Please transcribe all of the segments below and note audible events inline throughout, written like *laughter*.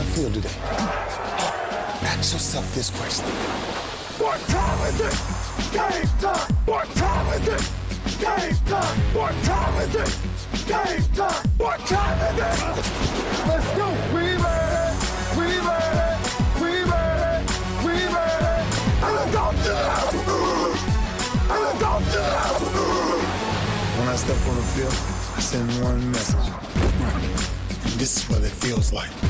I feel today? Ask yourself this question. What time is it? Game time. What time is it? Game time. What time is it? Game time. What time is it? Let's go. We ready. We ready. We ready. We ready. And let's go to And go to When I step on the field, I send one message. This is what it feels like.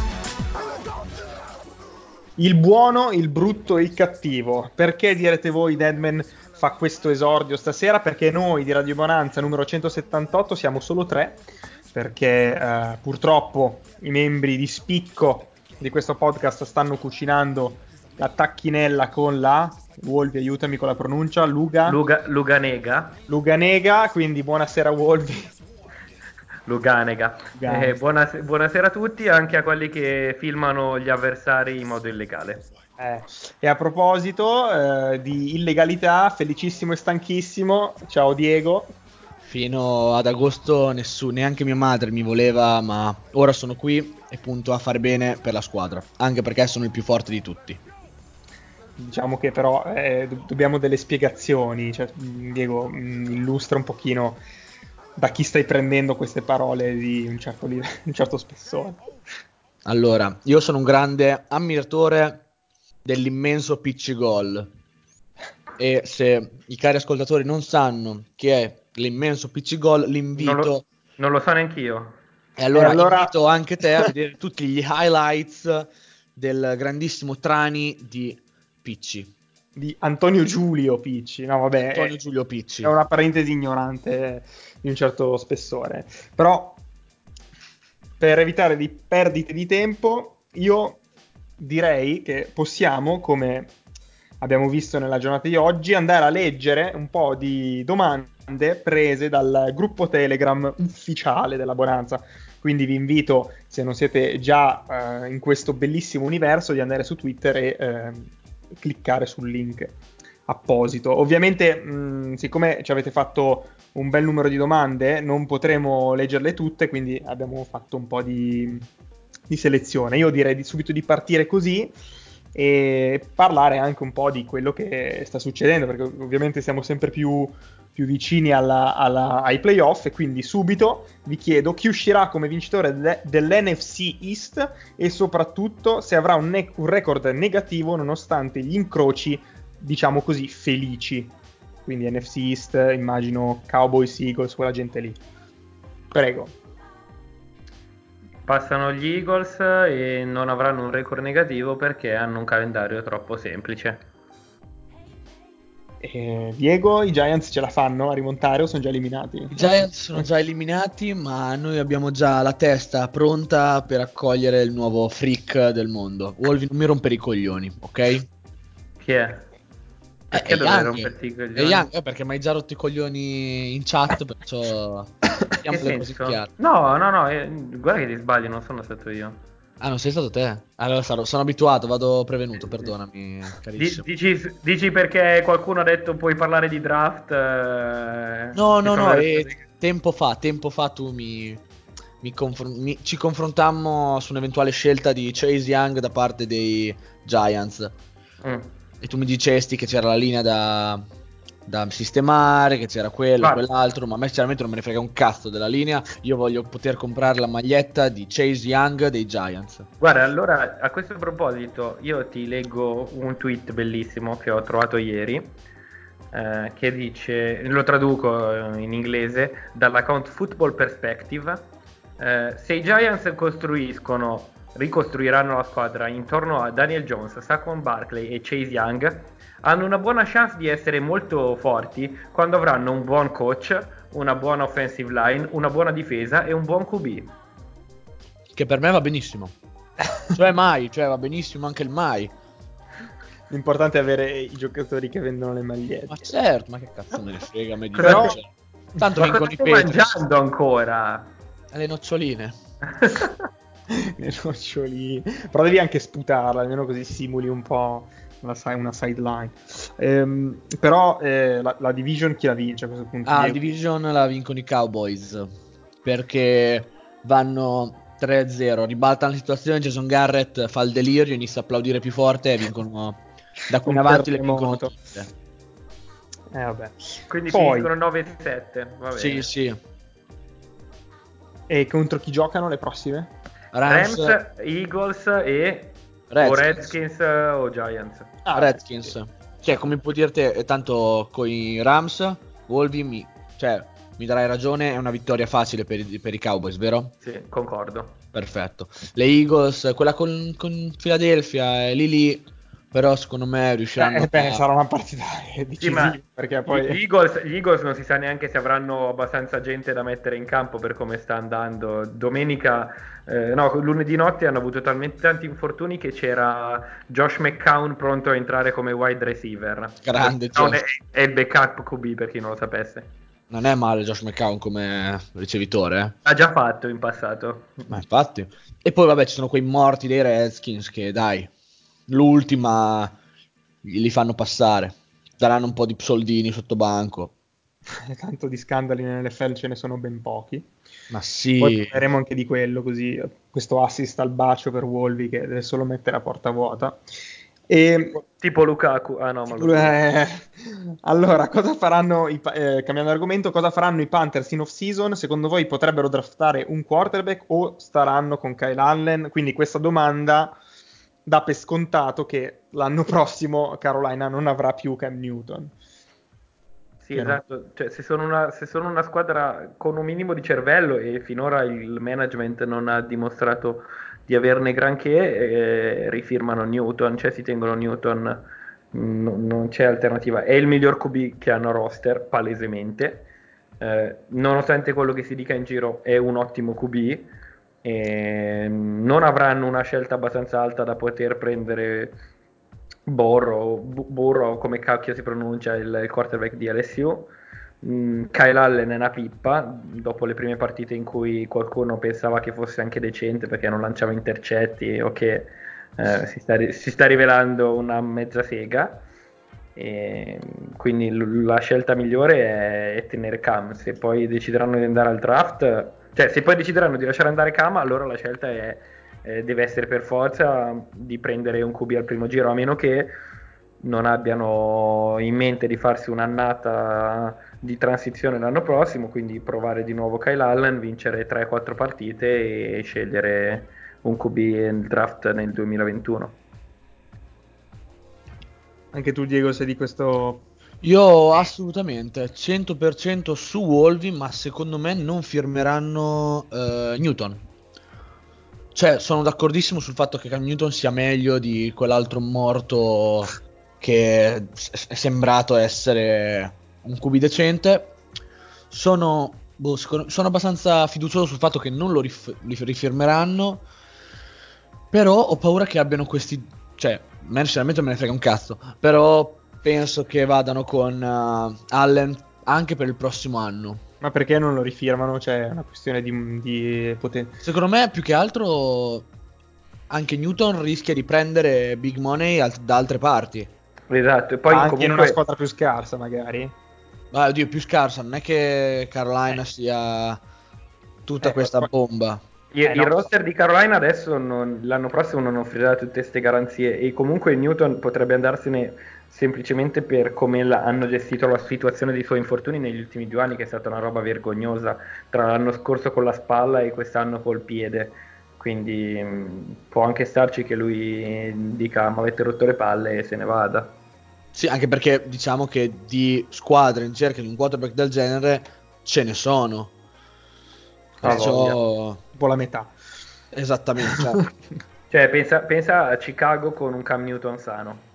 Il buono, il brutto e il cattivo. Perché direte voi Deadman fa questo esordio stasera? Perché noi di Radio Bonanza numero 178 siamo solo tre, perché eh, purtroppo i membri di spicco di questo podcast stanno cucinando la tacchinella con la Wolvi, aiutami con la pronuncia, Luga, Luga- Luganega. Luganega, quindi buonasera Wolvi. Luganega. Eh, buonas- buonasera a tutti, anche a quelli che filmano gli avversari in modo illegale. Eh, E a proposito eh, di illegalità, felicissimo e stanchissimo, ciao Diego. Fino ad agosto nessuno, neanche mia madre mi voleva, ma ora sono qui e punto a fare bene per la squadra, anche perché sono il più forte di tutti. Diciamo che però eh, do- dobbiamo delle spiegazioni, cioè, Diego, mh, illustra un pochino da chi stai prendendo queste parole di un certo, live- *laughs* un certo spessore. Allora, io sono un grande ammiratore dell'immenso pitch goal e se i cari ascoltatori non sanno che è l'immenso pitch goal, l'invito Non lo, non lo so neanch'io. E allora, E allora- invito anche te a vedere tutti gli highlights del grandissimo Trani di Picci, Di Antonio Giulio Picci, no vabbè, Antonio è, Giulio Picci. è una parentesi ignorante di un certo spessore. Però per evitare di perdite di tempo, io direi che possiamo, come abbiamo visto nella giornata di oggi, andare a leggere un po' di domande prese dal gruppo Telegram ufficiale della Bonanza. Quindi vi invito, se non siete già eh, in questo bellissimo universo, di andare su Twitter e eh, cliccare sul link apposito. Ovviamente, mh, siccome ci avete fatto un bel numero di domande, non potremo leggerle tutte, quindi abbiamo fatto un po' di, di selezione. Io direi di subito di partire così e parlare anche un po' di quello che sta succedendo, perché ovviamente siamo sempre più, più vicini alla- alla- ai playoff e quindi subito vi chiedo chi uscirà come vincitore de- dell'NFC East e soprattutto se avrà un, ne- un record negativo nonostante gli incroci, diciamo così, felici. Quindi NFC East, immagino Cowboys, Eagles, quella gente lì. Prego. Passano gli Eagles e non avranno un record negativo perché hanno un calendario troppo semplice. Eh, Diego, i Giants ce la fanno a rimontare o sono già eliminati? I Giants sono già eliminati, ma noi abbiamo già la testa pronta per accogliere il nuovo freak del mondo. Wolvi, non mi rompere i coglioni, ok? Chi è? Perché Eh, dovrei romperti i coglioni? E Young, eh, perché mi hai già rotto i coglioni in chat, perciò Che senso? No, no, no, eh, guarda che ti sbagli, non sono stato io. Ah, non sei stato te? Allora sarò- sono abituato, vado prevenuto, perdonami, carissimo. dici, dici perché qualcuno ha detto puoi parlare di draft? eh, No, no, sono no, eh, tempo fa, tempo fa tu mi, mi confron- mi- ci confrontammo su un'eventuale scelta di Chase Young da parte dei Giants Mm. e tu mi dicesti che c'era la linea da, da sistemare, che c'era quello, Guarda. quell'altro, ma a me sinceramente non me ne frega un cazzo della linea, io voglio poter comprare la maglietta di Chase Young dei Giants. Guarda, allora a questo proposito io ti leggo un tweet bellissimo che ho trovato ieri eh, che dice, lo traduco eh, in inglese, dall'account Football Perspective, eh, se i Giants costruiscono, ricostruiranno la squadra intorno a Daniel Jones, Saquon Barkley e Chase Young, hanno una buona chance di essere molto forti quando avranno un buon coach, una buona offensive line, una buona difesa e un buon QB. Che per me va benissimo. cioè *laughs* mai, cioè va benissimo anche il mai. L'importante è avere i giocatori che vendono le magliette. Ma certo, ma che cazzo me ne frega me di Però- Vince. Tanto cosa i Patriots. mangiando ancora? Le noccioline. *laughs* le noccioli. Però devi anche sputarla, almeno così simuli un po' una, una sideline. Ehm, però eh, la, la division chi la vince a questo punto? Ah, Diego? Division la vincono i Cowboys. Perché vanno 3-0. Ribaltano la situazione. Jason Garrett fa il delirio, inizia a applaudire più forte e vincono. Da qui in avanti le vincono tutte. Eh, vabbè. Quindi Poi- finiscono 9-7. Va bene. Sì, sì. E contro chi giocano le prossime? Rams, Rams, Eagles e o Redskins. Redskins eh, o Giants. Ah, Redskins. Cioè, come può dirti, è tanto con i Rams, Wolvi mi, cioè, mi darai ragione, è una vittoria facile per, i- per i Cowboys, vero? Sì, concordo. Perfetto. Le Eagles, quella con, con Philadelphia, lì lì, però secondo me riusciranno Eh, beh, a... sarà una partita decisiva, ma perché Gli, poi... Eagles, gli Eagles non si sa neanche se avranno abbastanza gente da mettere in campo per come sta andando. Domenica, eh, no, lunedì notte hanno avuto talmente tanti infortuni che c'era Josh McCown pronto a entrare come wide receiver. Grande Josh. è, è il backup QB per chi non lo sapesse. Non è male Josh McCown come ricevitore, eh? L'ha già fatto in passato. Ma infatti. E poi vabbè ci sono quei morti dei Redskins che dai, l'ultima li fanno passare. Daranno un po' di soldini sotto banco. *laughs* Tanto di scandali nell'NFL ce ne sono ben pochi. Ma Poi sì, parleremo anche di quello, così questo assist al bacio per Wolvi che deve solo mettere a porta vuota. E, Tipo Lukaku. Ah no, ma Lukaku. eh, allora, cosa faranno i, eh, cambiando argomento, cosa faranno i Panthers in off-season? Secondo voi potrebbero draftare un quarterback o staranno con Kyle Allen? Quindi questa domanda dà per scontato che l'anno prossimo Carolina non avrà più Cam Newton. Sì, Vero. esatto. Cioè, se, sono una, se sono una squadra con un minimo di cervello e finora il management non ha dimostrato di averne granché, eh, rifirmano Newton, cioè si tengono Newton, mm, no- non c'è alternativa. È il miglior QB che hanno roster, palesemente. Eh, nonostante quello che si dica in giro, è un ottimo QB. E non avranno una scelta abbastanza alta da poter prendere Borro, Bu- Burrow, come cacchio si pronuncia il, il quarterback di LSU. Mm, Kyle Allen è una pippa dopo le prime partite in cui qualcuno pensava che fosse anche decente perché non lanciava intercetti o che eh, si, sta, si sta rivelando una mezza sega. E quindi l- la scelta migliore è, è tenere Cam. Se poi decideranno di andare al draft, cioè se poi decideranno di lasciare andare Cam, allora la scelta è, eh, deve essere per forza di prendere un QB al primo giro, a meno che non abbiano in mente di farsi un'annata di transizione l'anno prossimo, quindi provare di nuovo Kyle Allen, vincere 3-4 partite e scegliere un QB nel draft nel 2021. Anche tu, Diego, sei di questo. Io assolutamente 100% su Wolvi, ma secondo me non firmeranno eh, Newton. Cioè, sono d'accordissimo sul fatto che Cam Newton sia meglio di quell'altro morto che è sembrato essere un QB decente. Sono, boh, sono abbastanza fiducioso sul fatto che non lo rif- rifirmeranno. Però ho paura che abbiano questi. Cioè, me sinceramente me ne frega un cazzo. Però penso che vadano con eh, Allen anche per il prossimo anno. Ma perché non lo rifirmano? Cioè, è una questione di, di potenza. Secondo me, più che altro, anche Newton rischia di prendere big money alt- da altre parti. Esatto, e poi anche comunque... in una squadra più scarsa, magari. Ma oddio, più scarsa, non è che Carolina sia tutta Eh, questa poi- bomba. Il, Eh, il no. roster di Carolina adesso non- l'anno prossimo non offrirà tutte queste garanzie e comunque Newton potrebbe andarsene semplicemente per come la- hanno gestito la situazione dei suoi infortuni negli ultimi due anni, che è stata una roba vergognosa tra l'anno scorso con la spalla e quest'anno col piede. Quindi mh, può anche starci che lui dica mi avete rotto le palle e se ne vada. Sì, anche perché diciamo che di squadre in cerca di un quarterback del genere ce ne sono. Perciò, Tipo la metà. esattamente. cioè, *laughs* Cioè, pensa, pensa a Chicago con un Cam Newton sano.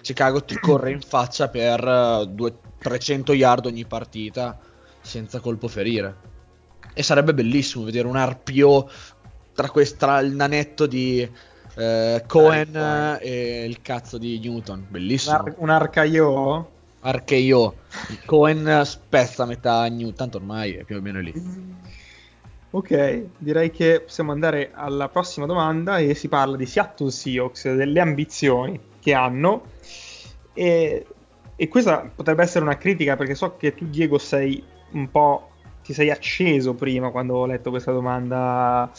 Chicago ti corre in faccia per eh, due- 300 yard ogni partita senza colpo ferire. E sarebbe bellissimo vedere un arpio tra, quest- tra il nanetto di eh, Cohen e il cazzo di Newton, Un, bellissimo. ar- un arcaio? Archeio. Cohen spezza metà Newton, tanto ormai è più o meno lì. Ok, direi che possiamo andare alla prossima domanda e si parla di Seattle Seahawks, delle ambizioni che hanno e, e questa potrebbe essere una critica perché so che tu Diego sei un po' ti sei acceso prima quando ho letto questa domanda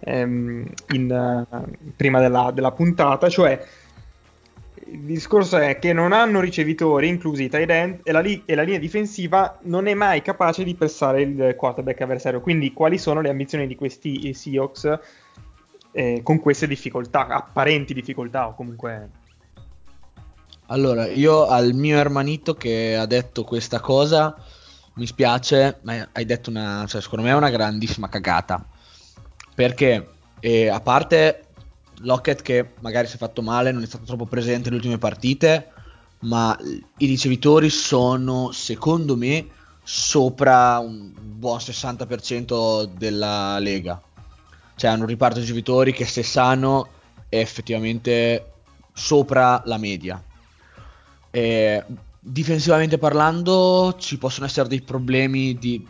ehm, in, prima della, della puntata, cioè il discorso è che non hanno ricevitori, inclusi i tight end, e la, li- e la linea difensiva non è mai capace di pressare il quarterback avversario. Quindi, quali sono le ambizioni di questi Seahawks eh, con queste difficoltà, apparenti difficoltà, o comunque. Allora, io al mio ermanito che ha detto questa cosa, mi spiace, ma hai detto una, cioè, secondo me è una grandissima cagata. Perché, eh, a parte Lockett che magari si è fatto male, non è stato troppo presente nelle ultime partite, ma i ricevitori sono, secondo me, sopra un buon 60% della lega. Cioè hanno un riparto di ricevitori che se sano è effettivamente sopra la media. E, difensivamente parlando ci possono essere dei problemi di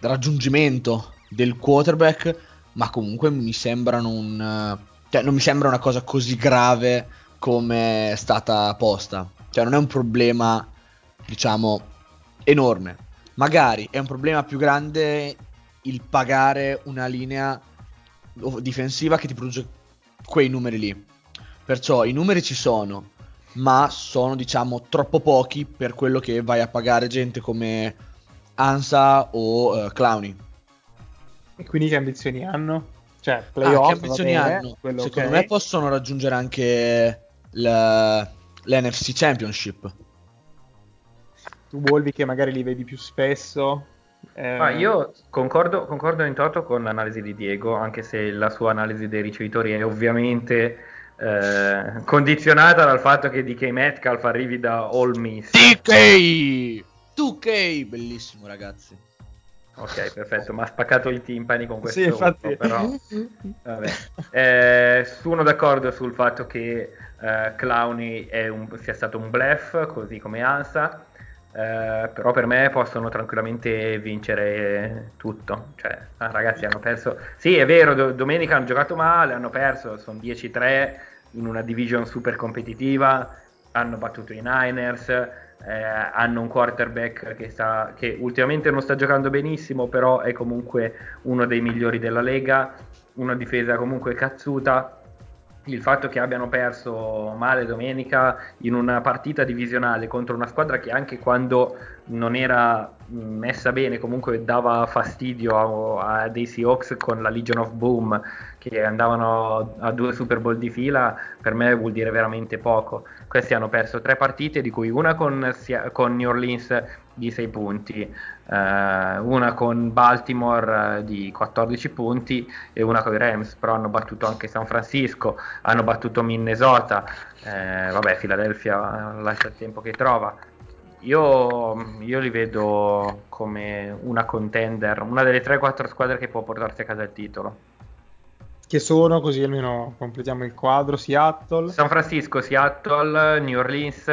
raggiungimento del quarterback, ma comunque mi sembrano un... Cioè, non mi sembra una cosa così grave come è stata posta. Cioè, non è un problema, diciamo, enorme. Magari è un problema più grande il pagare una linea difensiva che ti produce quei numeri lì. Perciò i numeri ci sono, ma sono diciamo troppo pochi per quello che vai a pagare gente come Ansa o uh, Clowny. E quindi che ambizioni hanno? Cioè, Ah, playoff, che ambizioni bene, hanno? Secondo ok. me possono raggiungere anche l- l'NFC Championship. Tu Volvi che magari li vedi più spesso. eh, Ma io concordo, concordo in toto con l'analisi di Diego, anche se la sua analisi dei ricevitori è ovviamente eh, condizionata dal fatto che DK Metcalf arrivi da All Miss. DK! 2K! Bellissimo, ragazzi. Ok, perfetto, mi ha spaccato i timpani con questo Sì, infatti. urlo, però vabbè. Eh, sono d'accordo sul fatto che eh, Clowny è un- sia stato un bluff, così come Ansa, eh, però per me possono tranquillamente vincere tutto. Cioè, ah, ragazzi hanno perso... Sì, è vero, do- domenica hanno giocato male, hanno perso, sono 10-3 in una division super competitiva, hanno battuto i Niners, eh, hanno un quarterback che, sta, che ultimamente non sta giocando benissimo, però è comunque uno dei migliori della Lega, una difesa comunque cazzuta. Il fatto che abbiano perso male domenica in una partita divisionale contro una squadra che anche quando non era mh, messa bene comunque dava fastidio a, a dei Seahawks con la Legion of Boom che andavano a due Super Bowl di fila per me vuol dire veramente poco. Questi hanno perso tre partite di cui una con, con New Orleans di 6 punti eh, una con Baltimore eh, di 14 punti e una con i Rams però hanno battuto anche San Francisco hanno battuto Minnesota eh, vabbè Philadelphia eh, lascia il tempo che trova io, io li vedo come una contender, una delle 3-4 squadre che può portarsi a casa il titolo. Che sono, così almeno completiamo il quadro, Seattle. San Francisco, Seattle, New Orleans,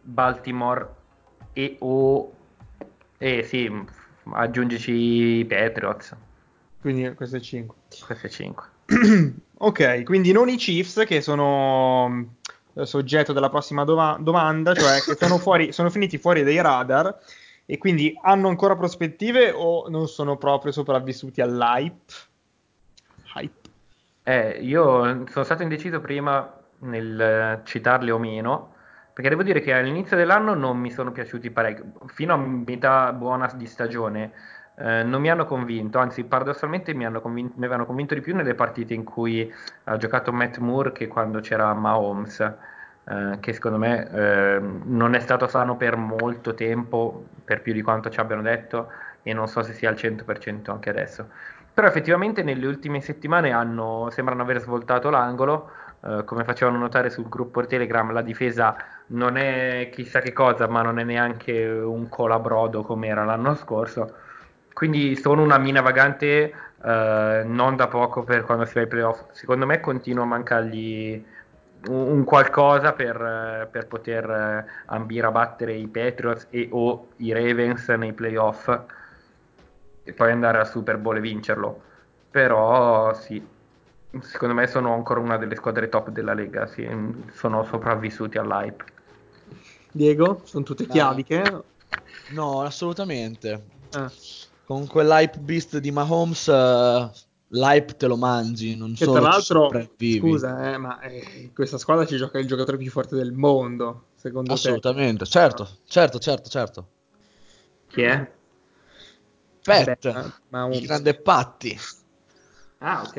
Baltimore e o... Eh sì, aggiungici i Patriots, Quindi queste 5. queste 5. *clears throat* ok, quindi non i Chiefs che sono soggetto della prossima doma- domanda, cioè che sono, fuori, sono finiti fuori dai radar e quindi hanno ancora prospettive o non sono proprio sopravvissuti all'hype? Hype. Eh, io sono stato indeciso prima nel citarli o meno, perché devo dire che all'inizio dell'anno non mi sono piaciuti parecchio, fino a metà buona di stagione eh, non mi hanno convinto, anzi paradossalmente mi, hanno convin- mi avevano convinto di più nelle partite in cui ha giocato Matt Moore che quando c'era Mahomes, eh, che secondo me eh, non è stato sano per molto tempo, per più di quanto ci abbiano detto, e non so se sia al 100% anche adesso. Però effettivamente nelle ultime settimane hanno, sembrano aver svoltato l'angolo, eh, come facevano notare sul gruppo Telegram, la difesa non è chissà che cosa, ma non è neanche un colabrodo come era l'anno scorso. Quindi sono una mina vagante, eh, non da poco per quando si va ai playoff. Secondo me continua a mancargli un, un qualcosa per, eh, per poter eh, ambire a battere i Patriots e o i Ravens nei playoff e poi andare al Super Bowl e vincerlo. Però sì, secondo me sono ancora una delle squadre top della Lega, sì, sono sopravvissuti all'hype. Diego, sono tutte chiaviche? No, assolutamente. Ah. Con quell'hype beast di Mahomes, eh, l'hype te lo mangi, non Che solo tra l'altro, sopravvivi. scusa, eh, ma eh, in questa squadra ci gioca il giocatore più forte del mondo, secondo Assolutamente, certo, certo, certo, certo. Chi è? Pet, Beh, ma un- il grande Patti. Ah, ok.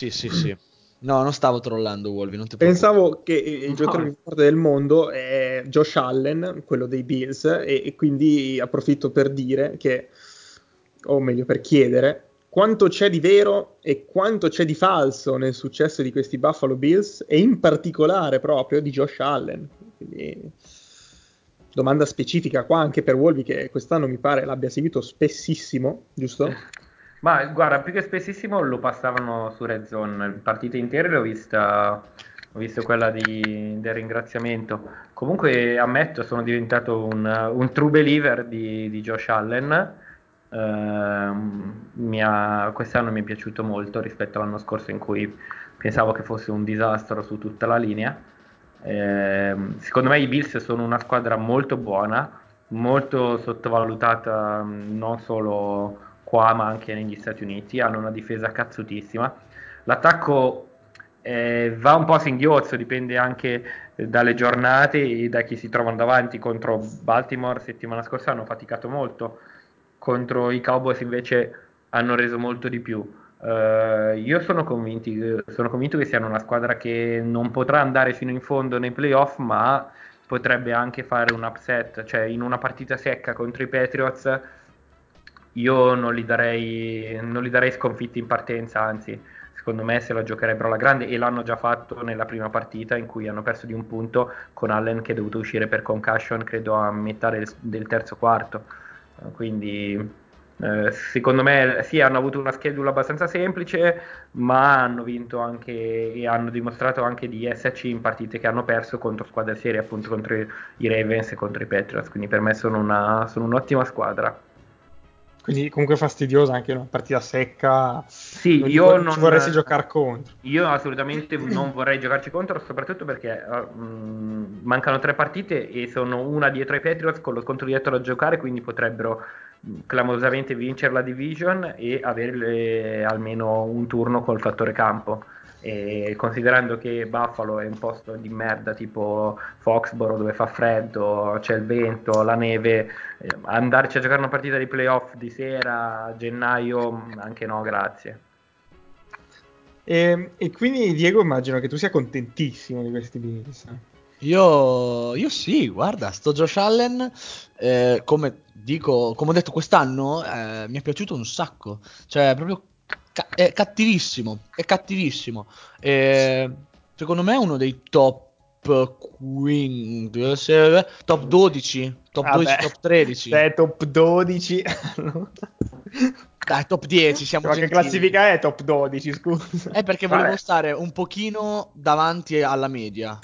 Sì, sì, sì. No, non stavo trollando Wolvi, non ti. Pensavo che il giocatore più forte del mondo è Josh Allen, quello dei Bills, e, e quindi approfitto per dire che, o meglio per chiedere, quanto c'è di vero e quanto c'è di falso nel successo di questi Buffalo Bills e in particolare proprio di Josh Allen. Quindi, domanda specifica qua anche per Wolvi che quest'anno mi pare l'abbia seguito spessissimo, giusto? *laughs* Ma guarda, più che spessissimo lo passavano su Red Zone, partite intere l'ho vista, ho visto quella di- del ringraziamento. Comunque ammetto, sono diventato un, un true believer di, di Josh Allen. Ehm, mi ha- quest'anno mi è piaciuto molto rispetto all'anno scorso in cui pensavo che fosse un disastro su tutta la linea. Ehm, secondo me i Bills sono una squadra molto buona, molto sottovalutata non solo qua ma anche negli Stati Uniti, hanno una difesa cazzutissima. L'attacco eh, va un po' a singhiozzo, dipende anche dalle giornate e da chi si trovano davanti. Contro Baltimore settimana scorsa hanno faticato molto, contro i Cowboys invece hanno reso molto di più. Eh, io sono, convinti- sono convinto che siano una squadra che non potrà andare fino in fondo nei playoff, ma potrebbe anche fare un upset, cioè in una partita secca contro i Patriots io non li darei, non li darei sconfitti in partenza, anzi, secondo me se la giocherebbero alla grande e l'hanno già fatto nella prima partita in cui hanno perso di un punto con Allen che è dovuto uscire per concussion, credo a metà del, del terzo quarto. Quindi eh, secondo me sì, hanno avuto una schedula abbastanza semplice, ma hanno vinto anche e hanno dimostrato anche di esserci in partite che hanno perso contro squadre serie, appunto contro i Ravens e contro i Patriots. Quindi per me sono, una, sono un'ottima squadra. Quindi comunque fastidiosa anche una partita secca. Sì, non io non vorresti giocare contro. Io assolutamente non vorrei giocarci contro, soprattutto perché eh, mh, mancano tre partite e sono una dietro ai Patriots con lo scontro diretto da giocare, quindi potrebbero mh, clamorosamente vincere la division e avere almeno un turno col fattore campo. E considerando che Buffalo è un posto di merda tipo Foxboro dove fa freddo, c'è il vento, la neve, eh, andarci a giocare una partita di playoff di sera a gennaio, anche no, grazie. E, e quindi Diego immagino che tu sia contentissimo di questi Bills. Io, io sì, guarda, sto Josh Allen, eh, come dico, come ho detto quest'anno, eh, mi è piaciuto un sacco. Cioè, proprio ca- è cattivissimo, è cattivissimo. E, secondo me è uno dei top 15, se- top 12, top 12, Vabbè, top 13. Se è top 12. Dai, top 10, siamo Ma che classifica è top 12, scusa? È perché volevo Vabbè. stare un pochino davanti alla media.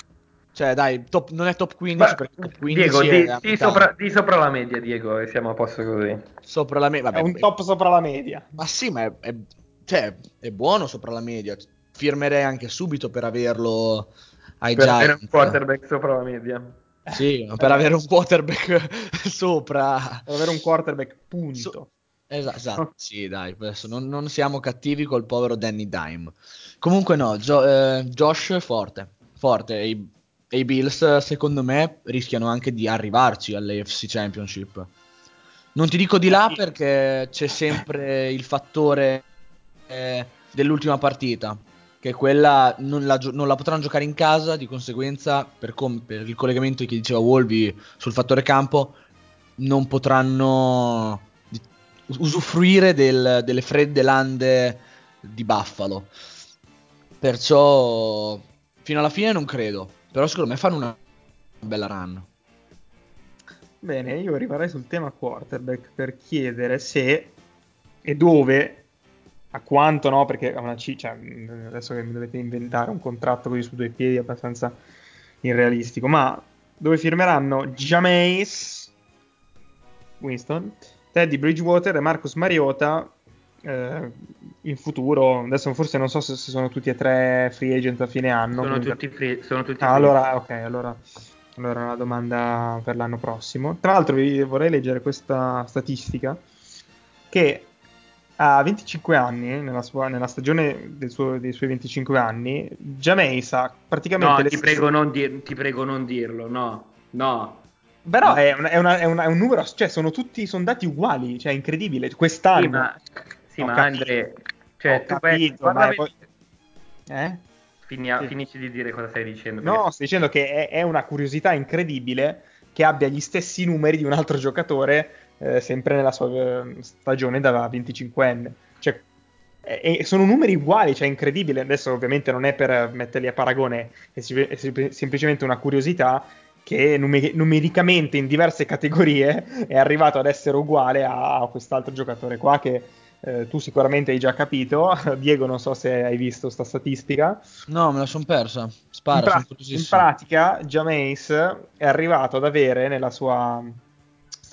Cioè, dai, top- non è top 15 Ma, perché top 15 Diego, è di, di sopra, di sopra la media, Diego, e siamo a posto così. Sopra la media. È un top sopra la media. Ma sì, ma è, è- cioè, è buono sopra la media. Firmerei anche subito per averlo ai Per avere un Giants. quarterback sopra la media. Sì, per avere un quarterback *laughs* sopra. Per avere un quarterback, punto. So- Esa- esatto, *laughs* sì, dai, adesso non, non siamo cattivi col povero Danny Dime. Comunque no, Gio- eh, Josh è forte, forte. E i, e i Bills, secondo me, rischiano anche di arrivarci all'AFC Championship. Non ti dico di là perché c'è sempre il fattore eh, dell'ultima partita, che quella non la, gio- non la potranno giocare in casa, di conseguenza, per, com- per il collegamento che diceva Wolvi sul fattore campo, non potranno usufruire del- delle fredde lande di Buffalo. Perciò, fino alla fine non credo, però secondo me fanno una bella run. Bene, io rimarrei sul tema quarterback per chiedere se e dove a quanto no, perché è una C, cioè, mh, adesso che mi dovete inventare un contratto così su due piedi abbastanza irrealistico, ma dove firmeranno Jameis Winston, Teddy Bridgewater e Marcus Mariota eh, in futuro. Adesso forse non so se, se sono tutti e tre free agent a fine anno. Sono comunque- tutti free. Sono tutti Ah, free. allora, ok, allora, allora una domanda per l'anno prossimo. Tra l'altro vi vorrei leggere questa statistica che a 25 anni, nella, sua- nella stagione suo- dei suoi 25 anni, Jameis ha praticamente No, ti stesse- prego, non dir- ti prego non dirlo, no, no. Però è, una- è una- è una- è un numero, cioè sono tutti sono dati uguali, cioè incredibile. Quest'anno. Sì, ma, sì, ma. Andre, cioè, Ho pensi- capito, guarda ma poi- Eh? Finia- Sì. Finisci di dire cosa stai dicendo. No, perché- sto dicendo che è, è una curiosità incredibile che abbia gli stessi numeri di un altro giocatore eh, sempre nella sua eh, stagione da 25enne. Cioè, e- sono numeri uguali, cioè incredibile. Adesso ovviamente non è per metterli a paragone, è, si- è sem- semplicemente una curiosità che nume- numericamente in diverse categorie è arrivato ad essere uguale a, a quest'altro giocatore qua che eh, tu sicuramente hai già capito. *laughs* Diego, non so se hai visto sta statistica. No, me la son persa. Spara, in, pra- in pratica, Jameis è arrivato ad avere nella sua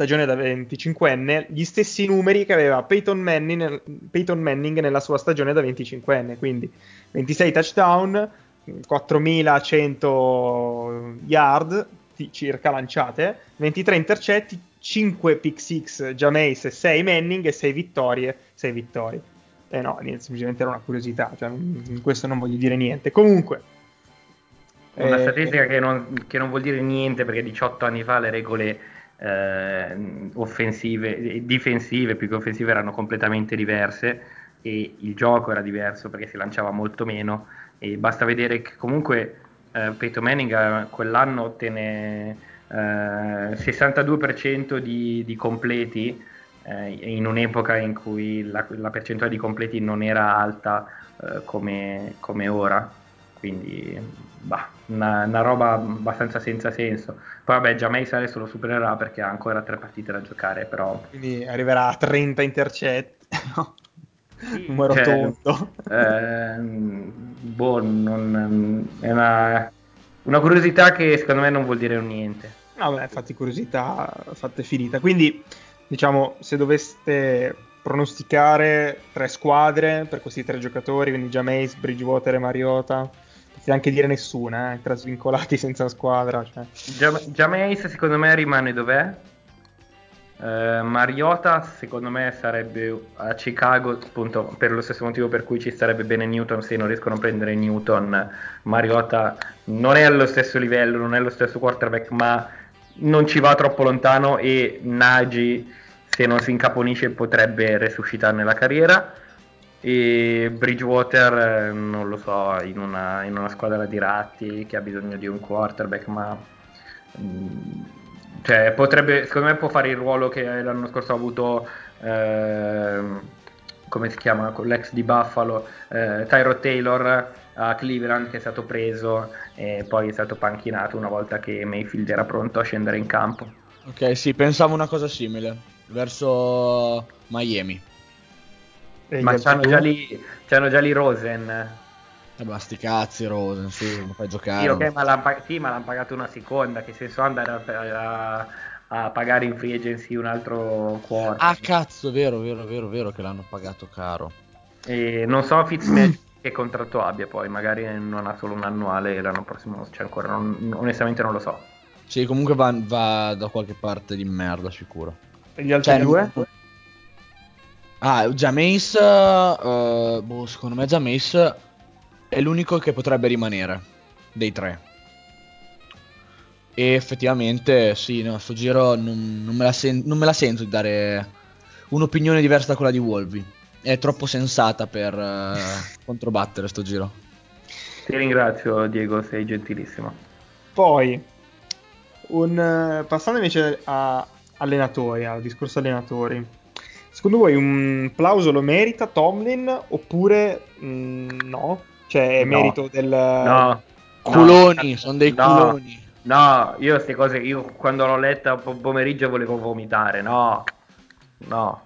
stagione da 25enne gli stessi numeri che aveva Peyton Manning, Peyton Manning nella sua stagione da 25enne, quindi 26 touchdown, 4100 yard circa lanciate, 23 intercetti, 5 pick 6 Jameis e 6 Manning e 6 vittorie, 6 vittorie. Eh no, niente, semplicemente era una curiosità, cioè, in questo non voglio dire niente. Comunque, Una eh, statistica che non, che non vuol dire niente perché 18 anni fa le regole eh, offensive difensive più che offensive erano completamente diverse e il gioco era diverso perché si lanciava molto meno. E basta vedere che comunque eh, Peyton Manning eh, quell'anno ottenne eh, 62% di, di completi eh, in un'epoca in cui la, la percentuale di completi non era alta eh, come, come ora quindi bah, una, una roba abbastanza senza senso. Poi vabbè, Jameis adesso lo supererà perché ha ancora tre partite da giocare, però quindi arriverà a 30 intercetti. *laughs* No. Sì, Numero cioè, tondo. ehm, boh, non- è una, una curiosità che secondo me non vuol dire niente. Vabbè, infatti curiosità fatta e finita. Quindi, diciamo, se doveste pronosticare tre squadre per questi tre giocatori, quindi Jameis, Bridgewater e Mariota, potete anche dire nessuna, eh, tre svincolati senza squadra. Cioè. Jameis secondo me rimane dov'è? Eh, Mariota secondo me sarebbe a Chicago appunto per lo stesso motivo per cui ci starebbe bene Newton se non riescono a prendere Newton Mariota non è allo stesso livello non è lo stesso quarterback ma non ci va troppo lontano e Nagy se non si incaponisce potrebbe resuscitarne la carriera e Bridgewater eh, non lo so in una, in una squadra di ratti che ha bisogno di un quarterback ma mm, cioè, potrebbe, secondo me può fare il ruolo che l'anno scorso ha avuto, ehm, come si chiama, l'ex di Buffalo, eh, Tyro Taylor a Cleveland che è stato preso e poi è stato panchinato una volta che Mayfield era pronto a scendere in campo. Ok, sì, pensavo una cosa simile. Verso Miami. E gli Ma c'hanno già, lì, c'hanno già lì Rosen. Eh, ma sti cazzi, Rosen, su, lo fai giocare. Sì, ok, ma l'hanno pag- sì, ma l'hanno pagato una seconda. Che senso andare a, a- a pagare in free agency un altro quarter? Ah, cazzo, vero, vero, vero, vero che l'hanno pagato caro. E non so Fitzmagic che contratto abbia poi, magari non ha solo un annuale e l'anno prossimo non c'è ancora, non- onestamente non lo so. Sì, comunque va, va da qualche parte di merda, sicuro. E gli altri Cioè, due? non- Ah, Jameis, eh, boh, secondo me Jameis è l'unico che potrebbe rimanere dei tre. E effettivamente, sì, no, sto giro non, non me la sen- non me la sento di dare un'opinione diversa da quella di Wolvi. È troppo sensata per eh, *laughs* controbattere sto giro. Ti ringrazio Diego, sei gentilissimo. Poi, un, eh, passando invece a allenatori, al discorso allenatori, secondo voi un plauso lo merita Tomlin oppure mm, no? Cioè è No. merito del... No, Culoni, no, sono dei no, culoni. No, io queste cose, io quando l'ho letta po- pomeriggio volevo vomitare, no, no.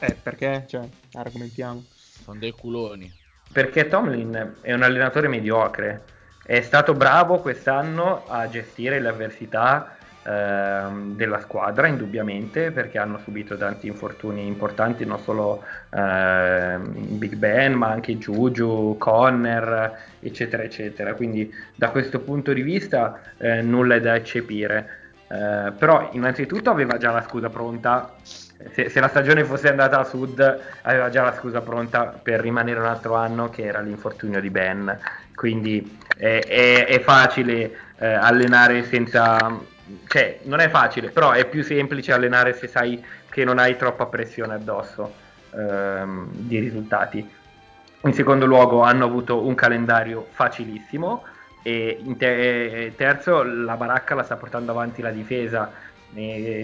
Eh, perché? Cioè, argomentiamo. Sono dei culoni. Perché Tomlin è un allenatore mediocre. È stato bravo quest'anno a gestire le avversità della squadra, indubbiamente, perché hanno subito tanti infortuni importanti, non solo ehm, Big Ben, ma anche Juju, Conner, eccetera, eccetera. Quindi da questo punto di vista eh, nulla è da eccepire. Eh, però innanzitutto aveva già la scusa pronta se, se, la stagione fosse andata a sud aveva già la scusa pronta per rimanere un altro anno che era l'infortunio di Ben quindi è, è, è facile eh, allenare senza cioè non è facile però è più semplice allenare se sai che non hai troppa pressione addosso ehm, di risultati. In secondo luogo hanno avuto un calendario facilissimo e in te- terzo la baracca la sta portando avanti la difesa.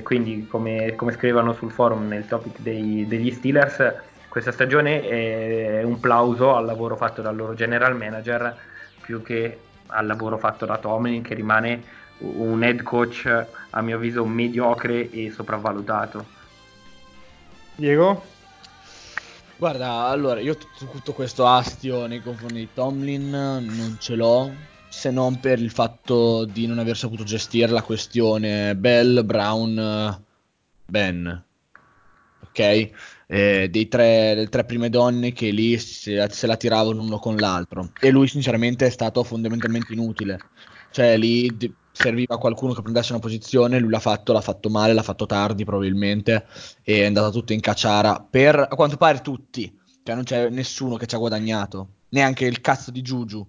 Quindi come, come scrivevano sul forum nel topic dei, degli Steelers questa stagione è un plauso al lavoro fatto dal loro general manager più che al lavoro fatto da Tomlin che rimane un head coach a mio avviso mediocre e sopravvalutato Diego? Guarda, allora io tutto questo astio nei confronti di Tomlin non ce l'ho se non per il fatto di non aver saputo gestire la questione Bell, Brown, Ben. Ok? Eh, dei tre, delle tre prime donne che lì se, se, la tiravano uno con l'altro. E lui, sinceramente, è stato fondamentalmente inutile. Cioè, lì serviva qualcuno che prendesse una posizione. Lui l'ha fatto, l'ha fatto male, l'ha fatto tardi, probabilmente. E è andata tutto in cacciara. Per a quanto pare, tutti. Cioè, non c'è nessuno che ci ha guadagnato. Neanche il cazzo di Juju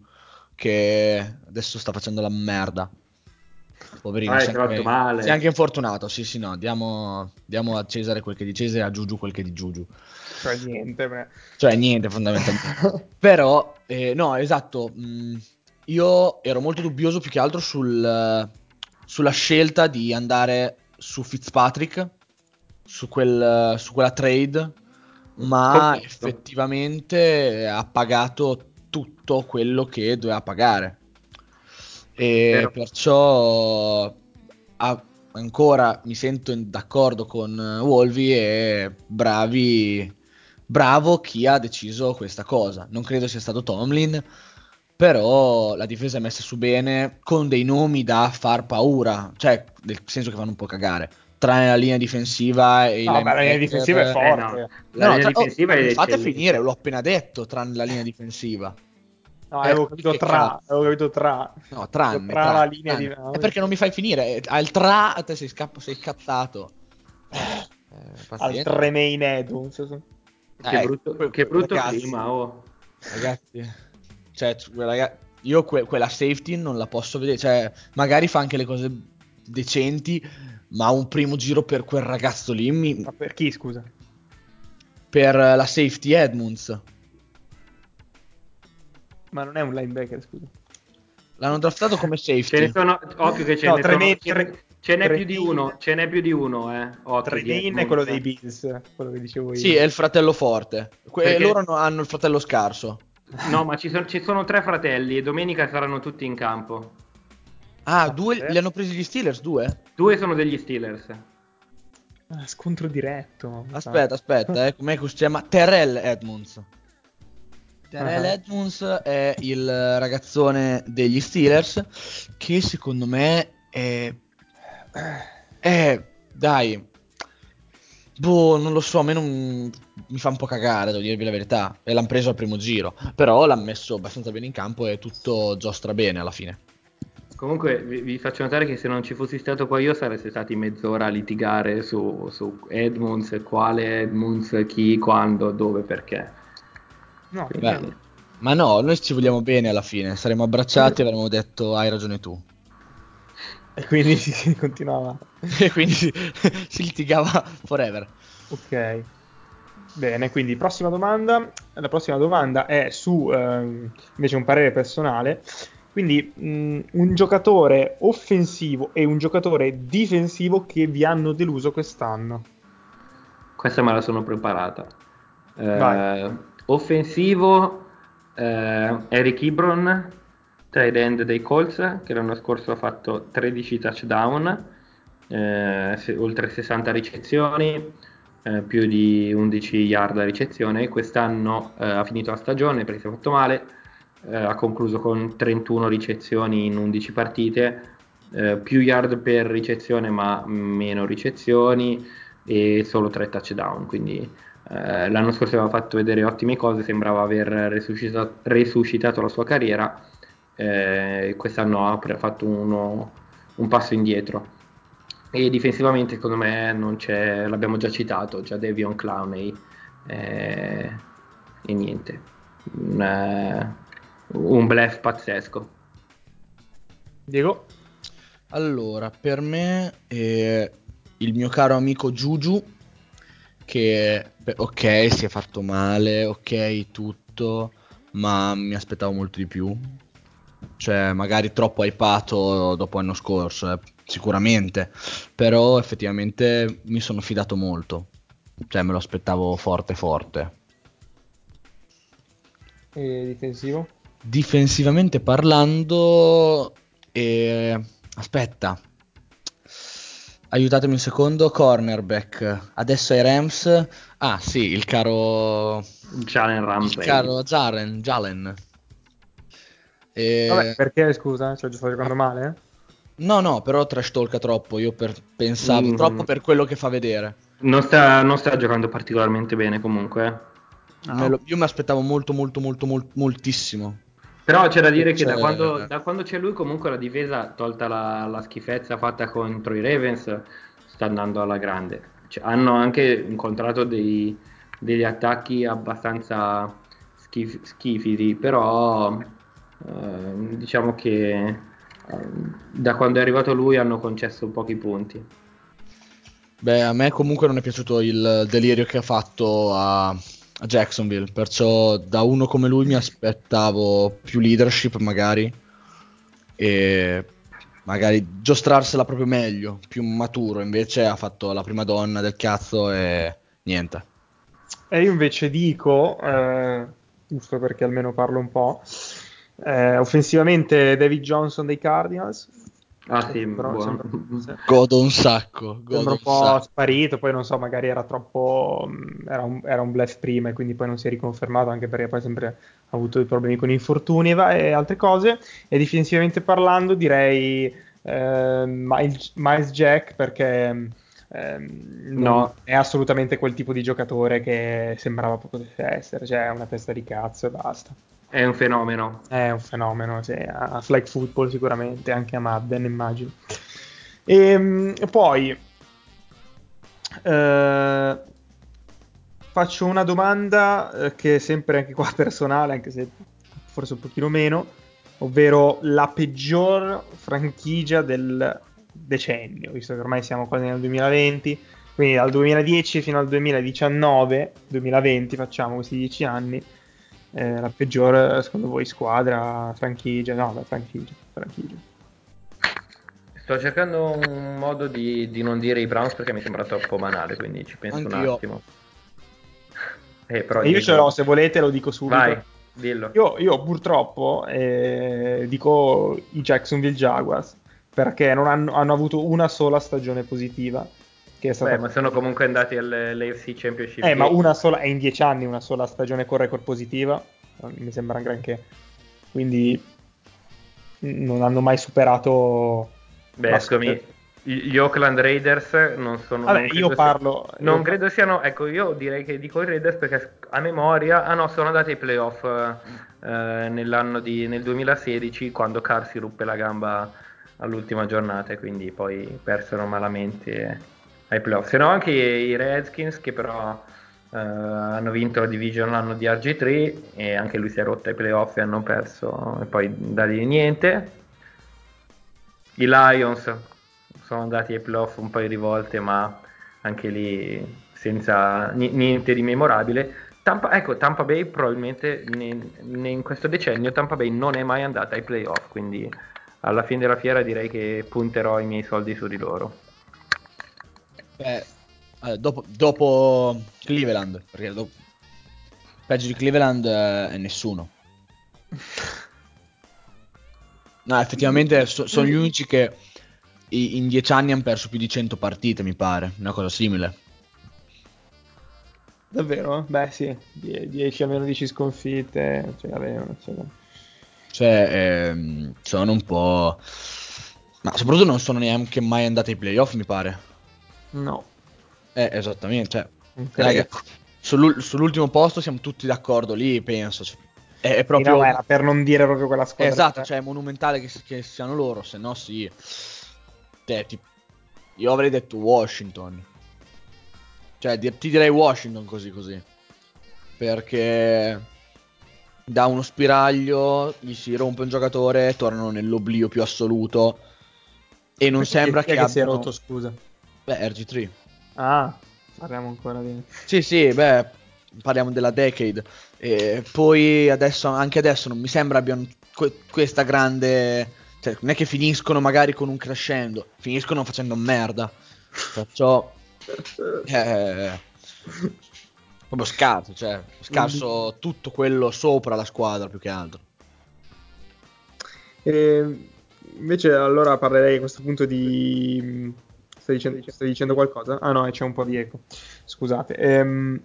che adesso sta facendo la merda. Poverino, ah, si, è anche, male. si è anche infortunato. Sì, sì, no, diamo, diamo, a Cesare quel che di Cesare e a Giugiu quel che di Giugiu. Cioè niente, beh. Cioè niente fondamentalmente. *laughs* Però, eh, no, esatto, mh, mm, io ero molto dubbioso più che altro sul, sulla scelta di andare su Fitzpatrick, su, quel, su quella trade, ma effettivamente ha pagato tutto quello che doveva pagare. E Vero. perciò a, ancora mi sento d'accordo con Wolvi e bravi, bravo chi ha deciso questa cosa. Non credo sia stato Tomlin, però la difesa è messa su bene con dei nomi da far paura, cioè nel senso che fanno un po' cagare. Tranne la linea difensiva e no, la linea difensiva è forte. Eh, no. La no, linea tra... difensiva oh, è fate finire, l'ho appena detto, tranne la linea difensiva. No, eh, avevo capito tra, avevo capito tra. No, tranne, tra, tra la linea tranne. di... È perché non mi fai finire, al tra te sei, scappo, sei cazzato. Eh, al Tremain Edmonds. Eh, che brutto, che brutto ragazzi, clima, oh. Ragazzi, cioè, ragazzi, io que- quella safety non la posso vedere, cioè, magari fa anche le cose decenti, ma un primo giro per quel ragazzo lì mi... Ma per chi, scusa? Per la safety Edmonds. Ma non è un linebacker, scusa. L'hanno draftato come safety. Ce ne sono, occhio che ce no, ne sono, tre, ce n'è più di uno, ce n'è più di uno, eh. Tremaine è quello dei Bills, quello che dicevo io. Sì, è il fratello forte. Que- Perché... Loro hanno il fratello scarso. No, ma ci sono, ci sono, tre fratelli e domenica saranno tutti in campo. Ah, due li hanno presi gli Steelers, due? Due sono degli Steelers. Ah, scontro diretto. Aspetta, aspetta, eh, com'è che si chiama? Terrell Edmonds. Terrell uh-huh. Edmonds è il ragazzone degli Steelers che secondo me è... è dai, boh, non lo so, a me non mi fa un po' cagare, devo dirvi la verità. E l'hanno preso al primo giro, però l'hanno messo abbastanza bene in campo e tutto giostra bene alla fine. Comunque vi, vi, faccio notare che se non ci fossi stato qua io sareste stati mezz'ora a litigare su, su Edmonds, quale Edmonds, chi, quando, dove, perché. No, ma no, noi ci vogliamo bene alla fine, saremmo abbracciati e avremmo detto hai ragione tu. E quindi *laughs* si continuava. e quindi si, *laughs* si litigava forever. Ok. Bene, quindi prossima domanda. La prossima domanda è su eh, invece un parere personale. Quindi mh, un giocatore offensivo e un giocatore difensivo che vi hanno deluso quest'anno. Questa me la sono preparata. Eh, offensivo eh, Eric Ibron tight end dei Colts che l'anno scorso ha fatto 13 touchdown eh, se, oltre 60 ricezioni eh, più di 11 yard a ricezione. Quest'anno eh, ha finito la stagione perché si è fatto male, eh, ha concluso con 31 ricezioni in 11 partite, eh, più yard per ricezione ma meno ricezioni e solo 3 touchdown. Quindi eh, l'anno scorso aveva fatto vedere ottime cose, sembrava aver resuscitato, resuscitato la sua carriera. Eh, quest'anno ha fatto uno, un passo indietro e difensivamente, secondo me, non c'è, l'abbiamo già citato, già Devion Clowney. Eh, e niente. Un, eh, un blef pazzesco. Diego? Allora, per me eh, il mio caro amico Juju, che ok, si è fatto male, ok, tutto, ma mi aspettavo molto di più. Cioè, magari troppo hypato dopo l'anno scorso, eh sicuramente, però effettivamente mi sono fidato molto, cioè me lo aspettavo forte forte. E difensivo? Difensivamente parlando, eh, aspetta, aiutatemi un secondo, cornerback, adesso ai Rams, ah sì, il caro... Jalen Ramsey. Il caro Jaren, Jalen. E... Vabbè, perché scusa? Cioè, sto giocando male? No, no, però trash talka troppo. Io per, pensavo mm. troppo per quello che fa vedere. Non sta, non sta giocando particolarmente bene comunque. No. Lo, io mi aspettavo molto, molto, molto, molto, moltissimo. Però c'è da dire che da quando, da quando, c'è lui, comunque la difesa, tolta la, la, schifezza fatta contro i Ravens, sta andando alla grande. Cioè, hanno anche incontrato dei, degli attacchi abbastanza schif- schifidi, però eh, diciamo che da quando è arrivato lui hanno concesso pochi punti. Beh, a me comunque non è piaciuto il delirio che ha fatto a, a Jacksonville, perciò da uno come lui mi aspettavo più leadership magari e magari giostrarsela proprio meglio, più maturo, invece ha fatto la prima donna del cazzo e niente. E io invece dico, eh, giusto perché almeno parlo un po', eh, offensivamente David Johnson dei Cardinals. Ah sì, Però, sembra, godo un sacco. Godo sembra un, un po' sacco. sparito, poi non so, magari era troppo... Mm, era un, era un bluff prima e quindi poi non si è riconfermato anche perché poi sempre ha avuto dei problemi con infortuni e altre cose. E difensivamente parlando direi eh, Miles, Miles Jack perché... Eh, no, è assolutamente quel tipo di giocatore che sembrava potesse essere, cioè una testa di cazzo e basta. È un fenomeno. È un fenomeno, sì. A flag football sicuramente, anche a Madden immagino. E ehm, poi eh, faccio una domanda eh, che è sempre anche qua *laughs* personale, anche se forse un pochino meno, ovvero la peggior franchigia del decennio, visto che ormai siamo quasi nel 2020, quindi dal 2010 fino al 2019, 2020 facciamo questi dieci anni, eh, la peggiore secondo voi squadra, franchigia? No, beh, franchigia, franchigia. Sto cercando un modo di, di, non dire i Browns perché mi sembra troppo banale, quindi ci penso Anch'io. un attimo. *laughs* Eh, però io ce l'ho, se volete lo dico subito. Vai, dillo. Io, io purtroppo eh, dico i Jacksonville Jaguars perché non hanno, hanno avuto una sola stagione positiva che è stata... Beh, ma sono comunque andati all'AFC Championship. Eh, ma una sola, è in dieci anni una sola stagione con record positiva, mi sembra un granché. Quindi non hanno mai superato... Beh, scusami, gli Oakland Raiders non sono... Vabbè, non io parlo... Sia, non io... credo siano... Ecco, io direi che dico i Raiders perché a memoria... Ah no, sono andati ai playoff eh, nell'anno di... nel 2016 quando Carr si ruppe la gamba all'ultima giornata e quindi poi persero malamente ai playoff. Se no anche i Redskins che però eh, hanno vinto la division l'anno di RG3 e anche lui si è rotto ai playoff e hanno perso e poi da lì niente. I Lions sono andati ai playoff un paio di volte ma anche lì senza niente di memorabile. Tampa, ecco, Tampa Bay probabilmente ne, ne in questo decennio Tampa Bay non è mai andata ai playoff, quindi alla fine della fiera direi che punterò i miei soldi su di loro. Beh, eh, dopo, dopo, Cleveland, perché dopo, peggio di Cleveland eh, è nessuno. No, effettivamente so, sono gli unici che in dieci anni hanno perso più di 100 partite, mi pare, una cosa simile. Davvero? Beh, sì, 10 almeno 10 sconfitte, ce l'avevano, ce l'avevano. Cioè, ehm, sono un po'... Ma soprattutto non sono neanche mai andati ai playoff, mi pare. No. Eh, esattamente. Cioè, raga, sull'ul- sull'ultimo posto siamo tutti d'accordo lì, penso. Cioè, è, proprio... no, era per non dire proprio quella squadra. Esatto, cioè è monumentale che, che siano loro, se no sì. Te, tipo, io avrei detto Washington. Cioè, di- ti direi Washington così così. Perché da uno spiraglio gli si rompe un giocatore, tornano nell'oblio più assoluto. E non sembra che, che si è abbiano... rotto, scusa. Beh, RG3. Ah, parliamo ancora di... Sì, sì, beh, parliamo della decade. E poi adesso, anche adesso non mi sembra abbiano que- questa grande... Cioè, non è che finiscono magari con un crescendo, finiscono facendo merda. Perciò... *laughs* Eh, proprio scarso, cioè, scarso tutto quello sopra la squadra più che altro. E invece allora parlerei a questo punto di... Stai dicendo, stai dicendo qualcosa? Ah no, c'è un po' di eco. Scusate. Ehm,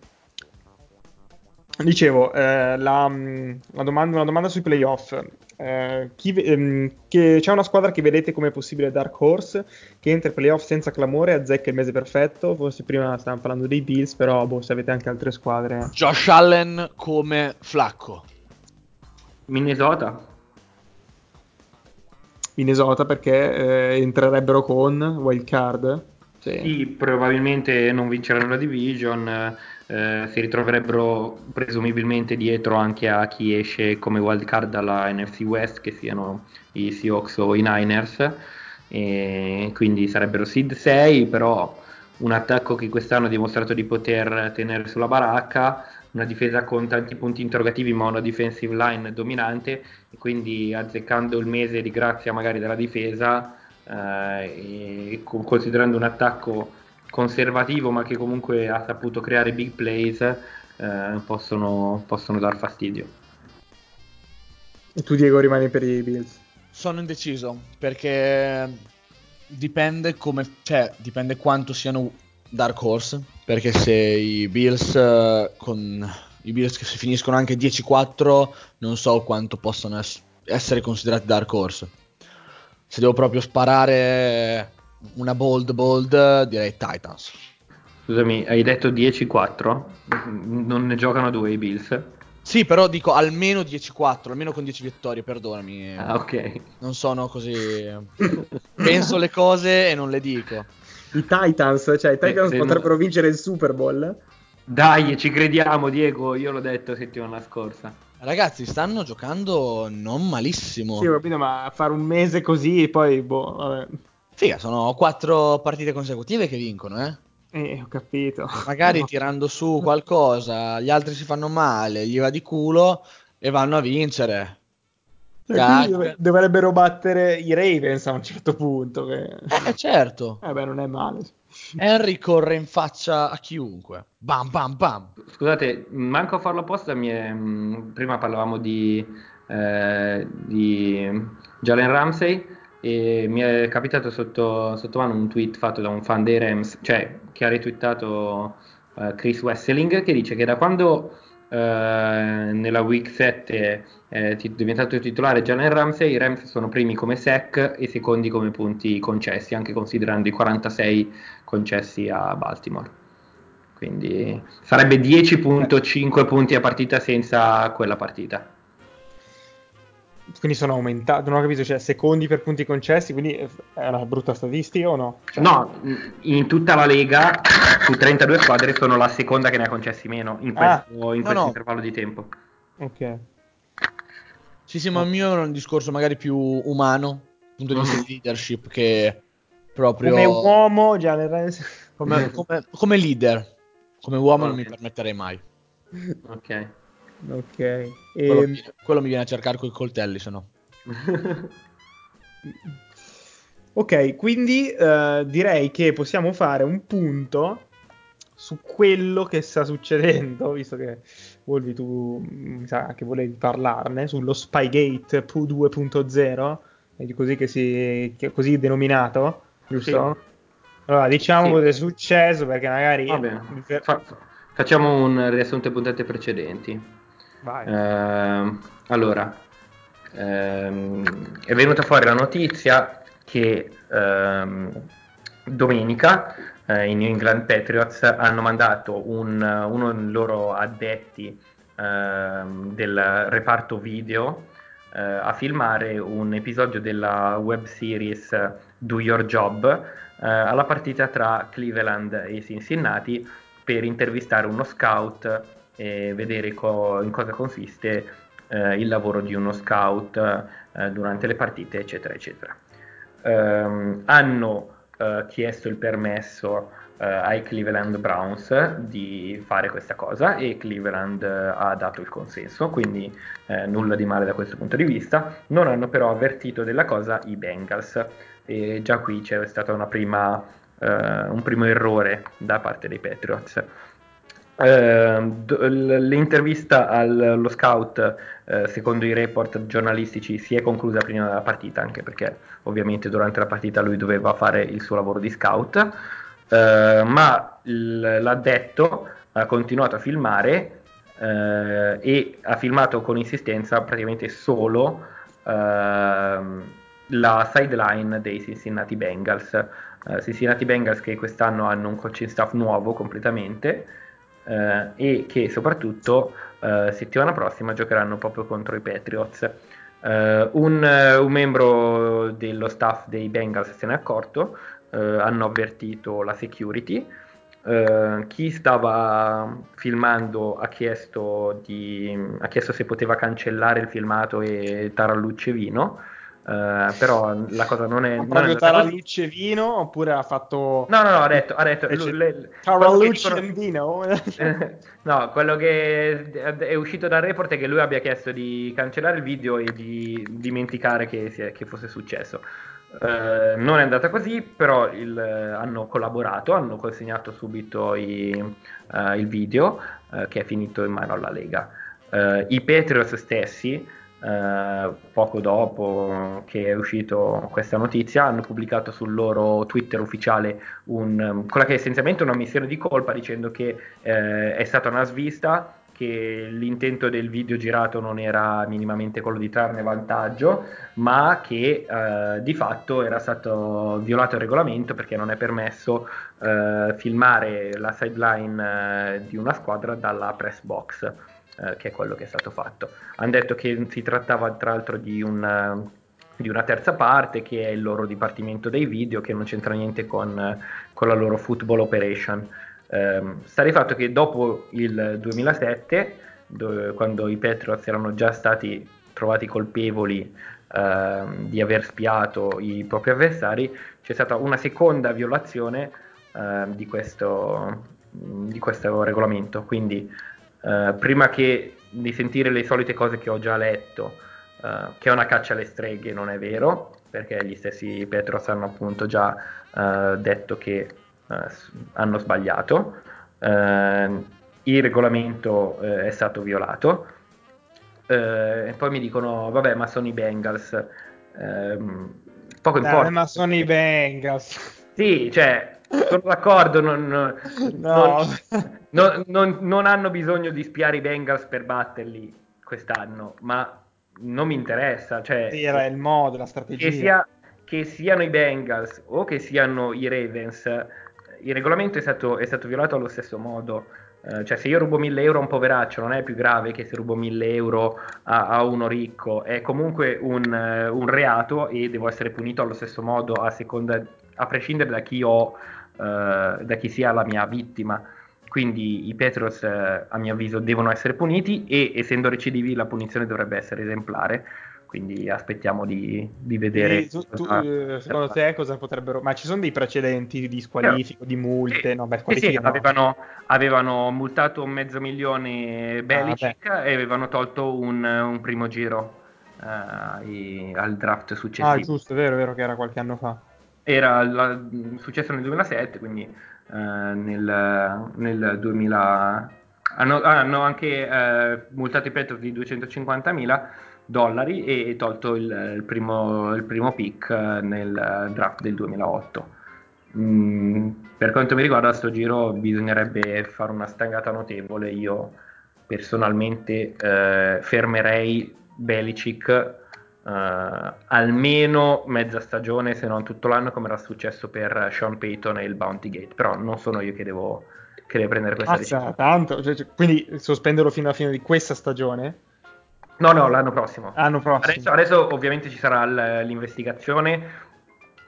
Dicevo, eh, la, la domanda, una domanda sui playoff. Eh, chi ehm, che- c'è una squadra che vedete come possibile dark horse che entra ai playoff senza clamore, azzecca il mese perfetto. Forse prima stavamo parlando dei Bills, però boh, se avete anche altre squadre. Josh Allen come flacco. Minnesota? Minnesota perché eh, entrerebbero con wild card. Sì. Sì, probabilmente non vinceranno la division, eh, si ritroverebbero presumibilmente dietro anche a chi esce come wild card dalla NFC West, che siano i Seahawks o i Niners, e quindi sarebbero seed 6, però un attacco che quest'anno ha dimostrato di poter tenere sulla baracca, una difesa con tanti punti interrogativi, ma una defensive line dominante, e quindi azzeccando il mese di grazia magari della difesa eh, e con- considerando un attacco conservativo ma che comunque ha saputo creare big plays eh, possono, possono dar fastidio E tu, Diego, rimani per i Bills. Sono indeciso perché dipende come, cioè, dipende quanto siano Dark Horse. Perché se i Bills eh, con i Bills che si finiscono anche 10-4, non so quanto possono ess- essere considerati Dark Horse. Se devo proprio sparare una bold bold, direi Titans. scusami hai detto 10-4 non ne giocano due i Bills Sì, però dico almeno 10-4, almeno con 10 vittorie, perdonami. ah ok Non sono così. *laughs* Penso le cose e non le dico. I Titans, cioè i Titans se no- potrebbero vincere il Super Bowl. dai ci crediamo Diego io l'ho detto settimana scorsa Ragazzi, stanno giocando non malissimo. Sì, ho capito, ma fare un mese così, poi, boh, vabbè. Figa, sono quattro partite consecutive che vincono, eh. Eh, ho capito. Magari *laughs* No. tirando su qualcosa, gli altri si fanno male, gli va di culo e vanno a vincere. Cioè, dovrebbero battere i Ravens a un certo punto. Che... Eh, certo. *laughs* Eh beh, non è male. Henry corre in faccia a chiunque. Bam, bam, bam. Scusate, manco a farlo apposta, mi è- mh, prima parlavamo di, eh, di Jalen Ramsey e mi è capitato sotto, sotto mano un tweet fatto da un fan dei Rams, cioè che ha retweetato eh, Chris Wesseling, che dice che da quando nella week 7 è ti- diventato titolare Jalen Ramsey, i Rams sono primi come sec e secondi come punti concessi, anche considerando i 46 concessi a Baltimore. Quindi sarebbe 10.5 punti a partita senza quella partita. Quindi sono aumentato. Non ho capito, cioè, secondi per punti concessi, quindi è una brutta statistica o no? Cioè, No, in tutta la Lega su 32 squadre sono la seconda che ne ha concessi meno in Ah, questo, in no, questo no. intervallo di tempo. Ok. Sì, sì, ma il mio è un discorso magari più umano, punto di vista di leadership, che proprio Come uomo, già nel come, come- come leader. Come uomo non mi permetterei mai. Ok. Ok. Quello, Ehm, mi, quello mi viene a cercare coi coltelli, se no. *laughs* Ok, quindi eh, direi che possiamo fare un punto su quello che sta succedendo, *laughs* visto che Wolvi tu mm, mi sa che volevi parlarne, sullo Spygate Pu 2.0, è così che si che è così denominato, giusto? Allora, diciamo Sì. cosa è successo perché magari Va bene. per- Fa- facciamo un riassunto puntate precedenti. Eh, allora, ehm, è venuta fuori la notizia che ehm, domenica eh, i New England Patriots hanno mandato un, uno dei loro addetti ehm, del reparto video eh, a filmare un episodio della web series Do Your Job eh, alla partita tra Cleveland e Cincinnati per intervistare uno scout e vedere co- in cosa consiste eh, il lavoro di uno scout eh, durante le partite, eccetera, eccetera. Ehm, hanno eh, chiesto il permesso eh, ai Cleveland Browns di fare questa cosa e Cleveland eh, ha dato il consenso, quindi eh, nulla di male da questo punto di vista. Non hanno però avvertito della cosa i Bengals e già qui c'è stato prima, eh, un primo errore da parte dei Patriots. Uh, l'intervista allo scout, uh, secondo i report giornalistici, si è conclusa prima della partita, anche perché ovviamente durante la partita lui doveva fare il suo lavoro di scout, uh, ma l'addetto ha continuato a filmare e ha filmato con insistenza praticamente solo ehm, la sideline dei Cincinnati Bengals. Cincinnati Bengals che quest'anno hanno un coaching staff nuovo completamente eh, e che soprattutto eh, settimana prossima giocheranno proprio contro i Patriots. Uh, un, uh, un, membro dello staff dei Bengals se ne è accorto, uh, hanno avvertito la security. chi stava filmando ha chiesto, di, ha chiesto, se poteva cancellare il filmato e tarallucce vino. Uh, però la cosa non è. Proprio Tarallucce vino oppure ha fatto. No, no, no, ha detto. Ha detto Tarallucce dicono... vino? *laughs* no, quello che è uscito dal report è che lui abbia chiesto di cancellare il video e di dimenticare che, è, che fosse successo. Uh, non è andata così, però il, hanno collaborato, hanno consegnato subito i, uh, il video che è finito in mano alla Lega. I Patriots stessi eh, poco dopo che è uscita questa notizia, hanno pubblicato sul loro Twitter ufficiale un, quella che è essenzialmente una missione di colpa dicendo che eh, è stata una svista che l'intento del video girato non era minimamente quello di trarne vantaggio, ma che eh, di fatto era stato violato il regolamento perché non è permesso eh, filmare la sideline eh, di una squadra dalla press box eh, che è quello che è stato fatto. Hanno detto che si trattava tra l'altro di una, di una terza parte che è il loro dipartimento dei video che non c'entra niente con, con la loro football operation. Eh, sta di fatto che dopo il 2007, dove, quando i Patriots erano già stati trovati colpevoli eh, di aver spiato i propri avversari, c'è stata una seconda violazione eh, di, questo, di questo regolamento. Quindi eh, prima che di sentire le solite cose che ho già letto, uh, che è una caccia alle streghe, non è vero, perché gli stessi Petros hanno appunto già uh, detto che hanno sbagliato, il regolamento è stato violato, e poi mi dicono, vabbè, ma sono i Bengals. Ehm, poco importa. ma sono i Bengals. Sì, cioè, sono d'accordo, non, non, no. non, non, hanno bisogno di spiare i Bengals per batterli quest'anno, ma non mi interessa. Cioè, sì, era il modo, la strategia. Che, sia, che, siano i Bengals o che siano i Ravens, il regolamento è stato, è stato violato allo stesso modo. Uh, cioè, se io rubo 1000 euro a un poveraccio, non è più grave che se rubo 1000 euro a, a uno ricco, è comunque un, uh, un, reato e devo essere punito allo stesso modo a seconda, a prescindere da chi ho eh, da chi sia la mia vittima. Quindi i Petros, eh, a mio avviso, devono essere puniti e essendo recidivi la punizione dovrebbe essere esemplare. Quindi aspettiamo di, di vedere. Tu, tu, eh, secondo te cosa potrebbero. Ma ci sono dei precedenti di squalifico, di multe? Sì, no, beh, sì, sì no. avevano, avevano, multato mezzo milione Belichick ah, e avevano tolto un, un primo giro uh, i, al draft successivo. Ah, giusto, è vero, è vero che era qualche anno fa era la, successo nel 2007, quindi eh, nel, nel, 2000 hanno, hanno anche eh, multato i Patriots di 250.000 dollari e tolto il, il, primo, il primo, pick nel draft del 2008. Mm, per quanto mi riguarda, a sto giro bisognerebbe fare una stangata notevole. Io personalmente eh, fermerei Belicic eh, almeno mezza stagione, se non tutto l'anno, come era successo per Sean Payton e il Bounty Gate. Però non sono io che devo, che devo prendere questa Mazza, decisione. tanto, cioè, cioè, quindi sospenderlo fino alla fine di questa stagione? No, no, l'anno prossimo. Anno prossimo. Adesso, adesso ovviamente ci sarà l- l'investigazione,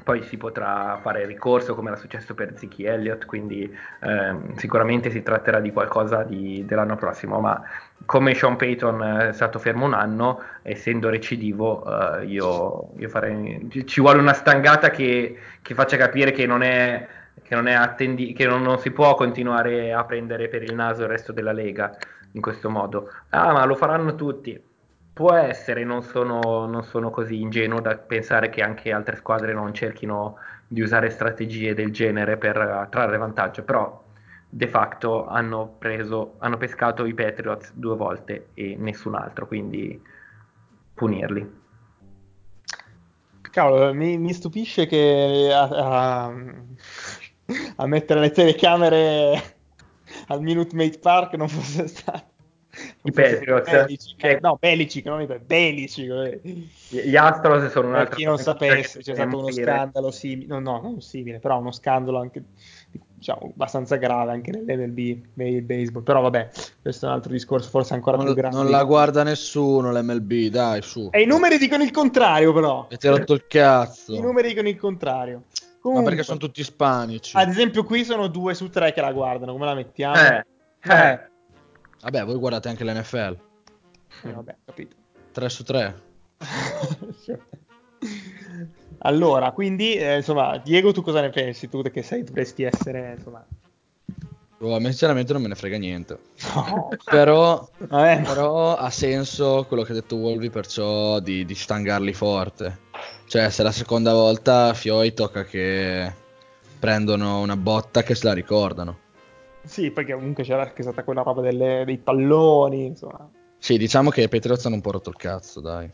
poi si potrà fare ricorso come era successo per Ziki Elliott, quindi ehm, sicuramente si tratterà di qualcosa di- dell'anno prossimo, ma come Sean Payton eh, è stato fermo un anno, essendo recidivo, eh, io, io farei... ci- vuole una stangata che, che faccia capire che non è... Che, non, attendi- che non, non si può continuare a prendere per il naso il resto della Lega in questo modo. Ah, ma lo faranno tutti. Può essere, non sono, non sono così ingenuo da pensare che anche altre squadre non cerchino di usare strategie del genere per eh, trarre vantaggio, però de facto hanno preso, hanno pescato i Patriots due volte e nessun altro, quindi punirli. Cavolo, mi, mi stupisce che a, a- a mettere le telecamere al Minute Maid Park non fosse *laughs* stato. I Patriots. Belichick, Eh. no, Belicic, non i Patriots, Belicic. eh. Gli Astros sono un Per altro chi non sapesse, c'è stato uno scandalo simile, no, no, non simile, però uno scandalo anche, diciamo, abbastanza grave anche nell'MLB, nel baseball. Però vabbè, questo è un altro discorso, forse ancora più Non, grande. non la guarda nessuno l'MLB, dai, su. E i numeri dicono il contrario, però. E ti ha rotto il cazzo. I numeri dicono il contrario. Ma Comunque, perché sono tutti ispanici. Ad esempio, qui sono due su tre che la guardano. Come la mettiamo? Eh, eh. Vabbè, voi guardate anche l'NFL. Eh, vabbè, capito. 3 su 3. *laughs* allora, quindi, eh, insomma, Diego, tu cosa ne pensi? Tu che sei, dovresti essere, insomma... Oh, a me sinceramente non me ne frega niente. No. *laughs* Però, Vabbè, però ha senso quello che ha detto Wolvi, perciò di, di stangarli forte. Cioè, se la seconda volta Fioi tocca che prendono una botta che se la ricordano. Sì, perché comunque c'era anche stata quella roba delle- dei palloni, insomma. Sì, diciamo che i Patriots hanno un po' rotto il cazzo, dai.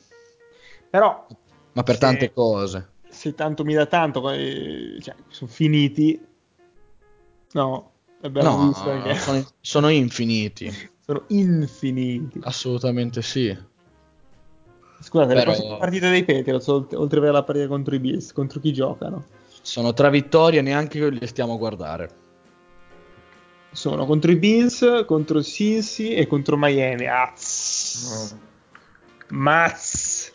Però, Ma per Sì. tante cose. se tanto mi da tanto, cioè, sono finiti... No, abbiamo No, visto anche... sono, sono infiniti. *laughs* sono infiniti. Assolutamente sì. Scusate, le Però- prossime partite dei Patriots, oltre, per la partita contro i Bills, contro chi giocano? Sono tre vittorie, neanche le stiamo a guardare. Sono contro i Bills, contro il Cincy e contro Miami. Az. Mazz.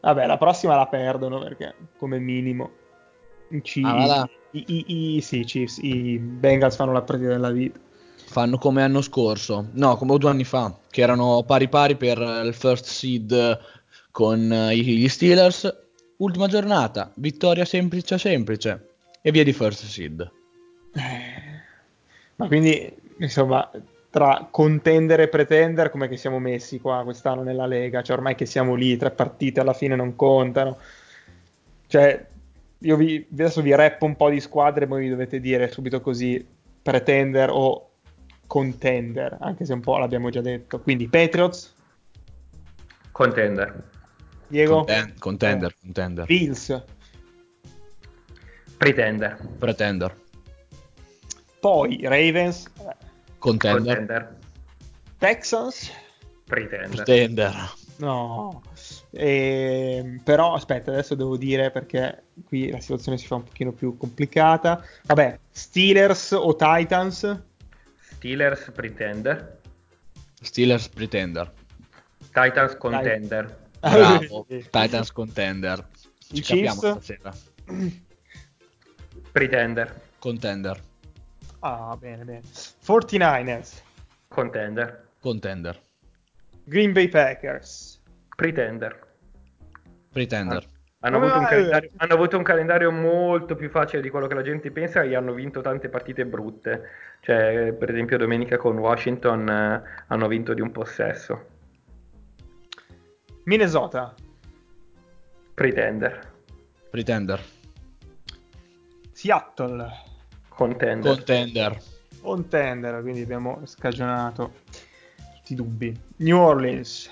Vabbè, la prossima la perdono perché, come minimo, i, Ci- Ah, i, i- i- sì, i Chiefs, i Bengals fanno la partita della vita. Fanno come l'anno scorso, no, come due anni fa, che erano pari pari per il first seed con eh, gli Steelers. Ultima giornata, vittoria semplice semplice e via di first seed. Ma quindi, insomma, tra contender e pretender, come che siamo messi qua quest'anno nella Lega? Cioè, ormai che siamo lì, tre partite alla fine non contano. Cioè, io vi, adesso vi rappo un po' di squadre e voi mi dovete dire subito così pretender o contender, anche se un po' l'abbiamo già detto. Quindi Patriots, Contender. Diego, Conten- contender, contender, Bills, Pretender. pretender, poi Ravens, contender, Contender. Texans, Pretender. pretender. No, Ehm, però aspetta, adesso devo dire perché qui la situazione si fa un pochino più complicata. Vabbè, Steelers o Titans? Steelers Pretender. Steelers pretender. Titans Contender. Bravo, *laughs* Titans contender. Ci I capiamo Chiefs? stasera. *clears throat* Pretender. Contender, Ah, bene, bene. 49ers, Contender. contender, Green Bay Packers. Pretender. pretender. Hanno Come avuto, un vai? calendario, hanno avuto un calendario molto più facile di quello che la gente pensa e hanno vinto tante partite brutte. Cioè, per esempio, domenica con Washington eh, hanno vinto di un possesso. Minnesota, Pretender. Pretender, Seattle, Contender. contender, Contender, quindi abbiamo scagionato tutti i dubbi. New Orleans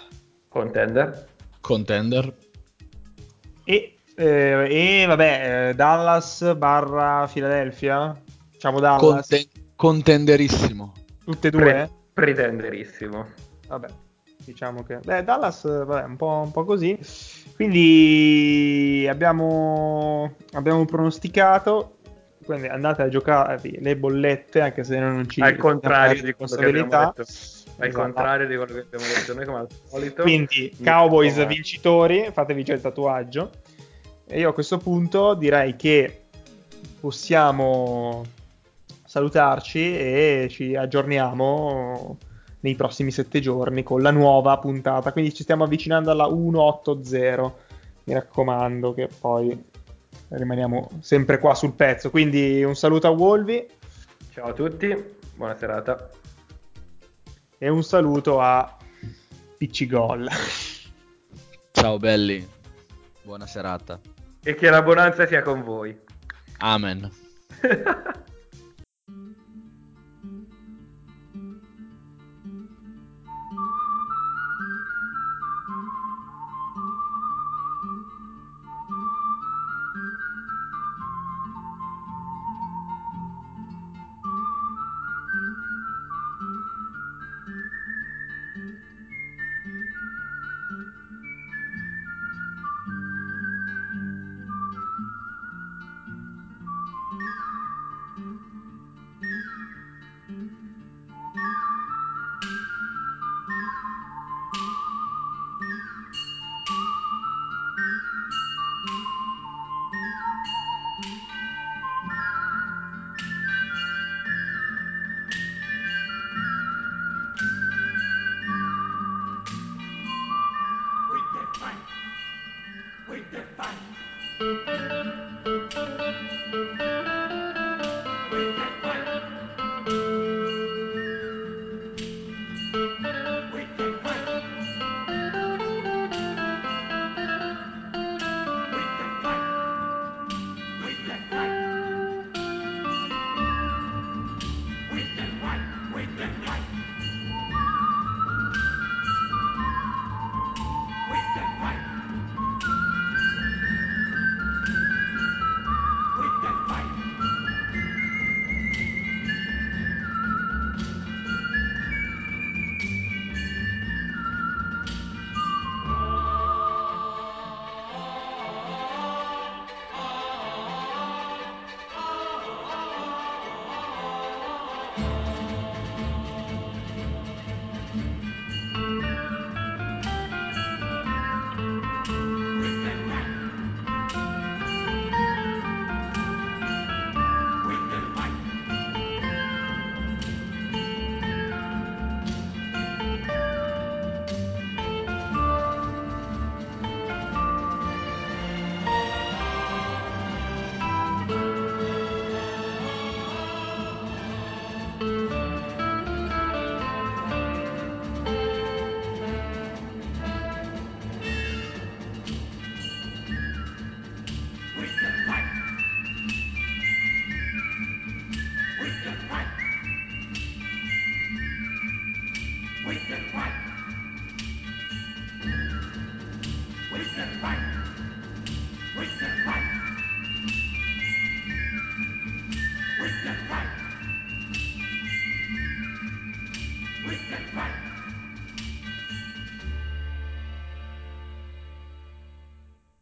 Contender. contender, e Eh, e vabbè, eh, Dallas barra Philadelphia. Facciamo Dallas. Conten- contenderissimo. Tutte e due? Pre- pretenderissimo. Vabbè, diciamo che... Beh, Dallas, vabbè, un po', un po' così. Quindi abbiamo, abbiamo pronosticato. Quindi andate a giocarvi le bollette, anche se non ci... Al contrario di quello che abbiamo responsabilità. detto. Al Esatto. contrario di quello che abbiamo detto noi come al solito. Quindi, Cowboys vincitori, fatevi già il tatuaggio. E io a questo punto direi che possiamo salutarci e ci aggiorniamo nei prossimi sette giorni con la nuova puntata. Quindi ci stiamo avvicinando alla 180. Mi raccomando che poi rimaniamo sempre qua sul pezzo. Quindi un saluto a Wolvi Ciao a tutti, buona serata. e un saluto a Piccigol. Ciao belli. Buona serata. E che la bonanza sia con voi. Amen. *laughs*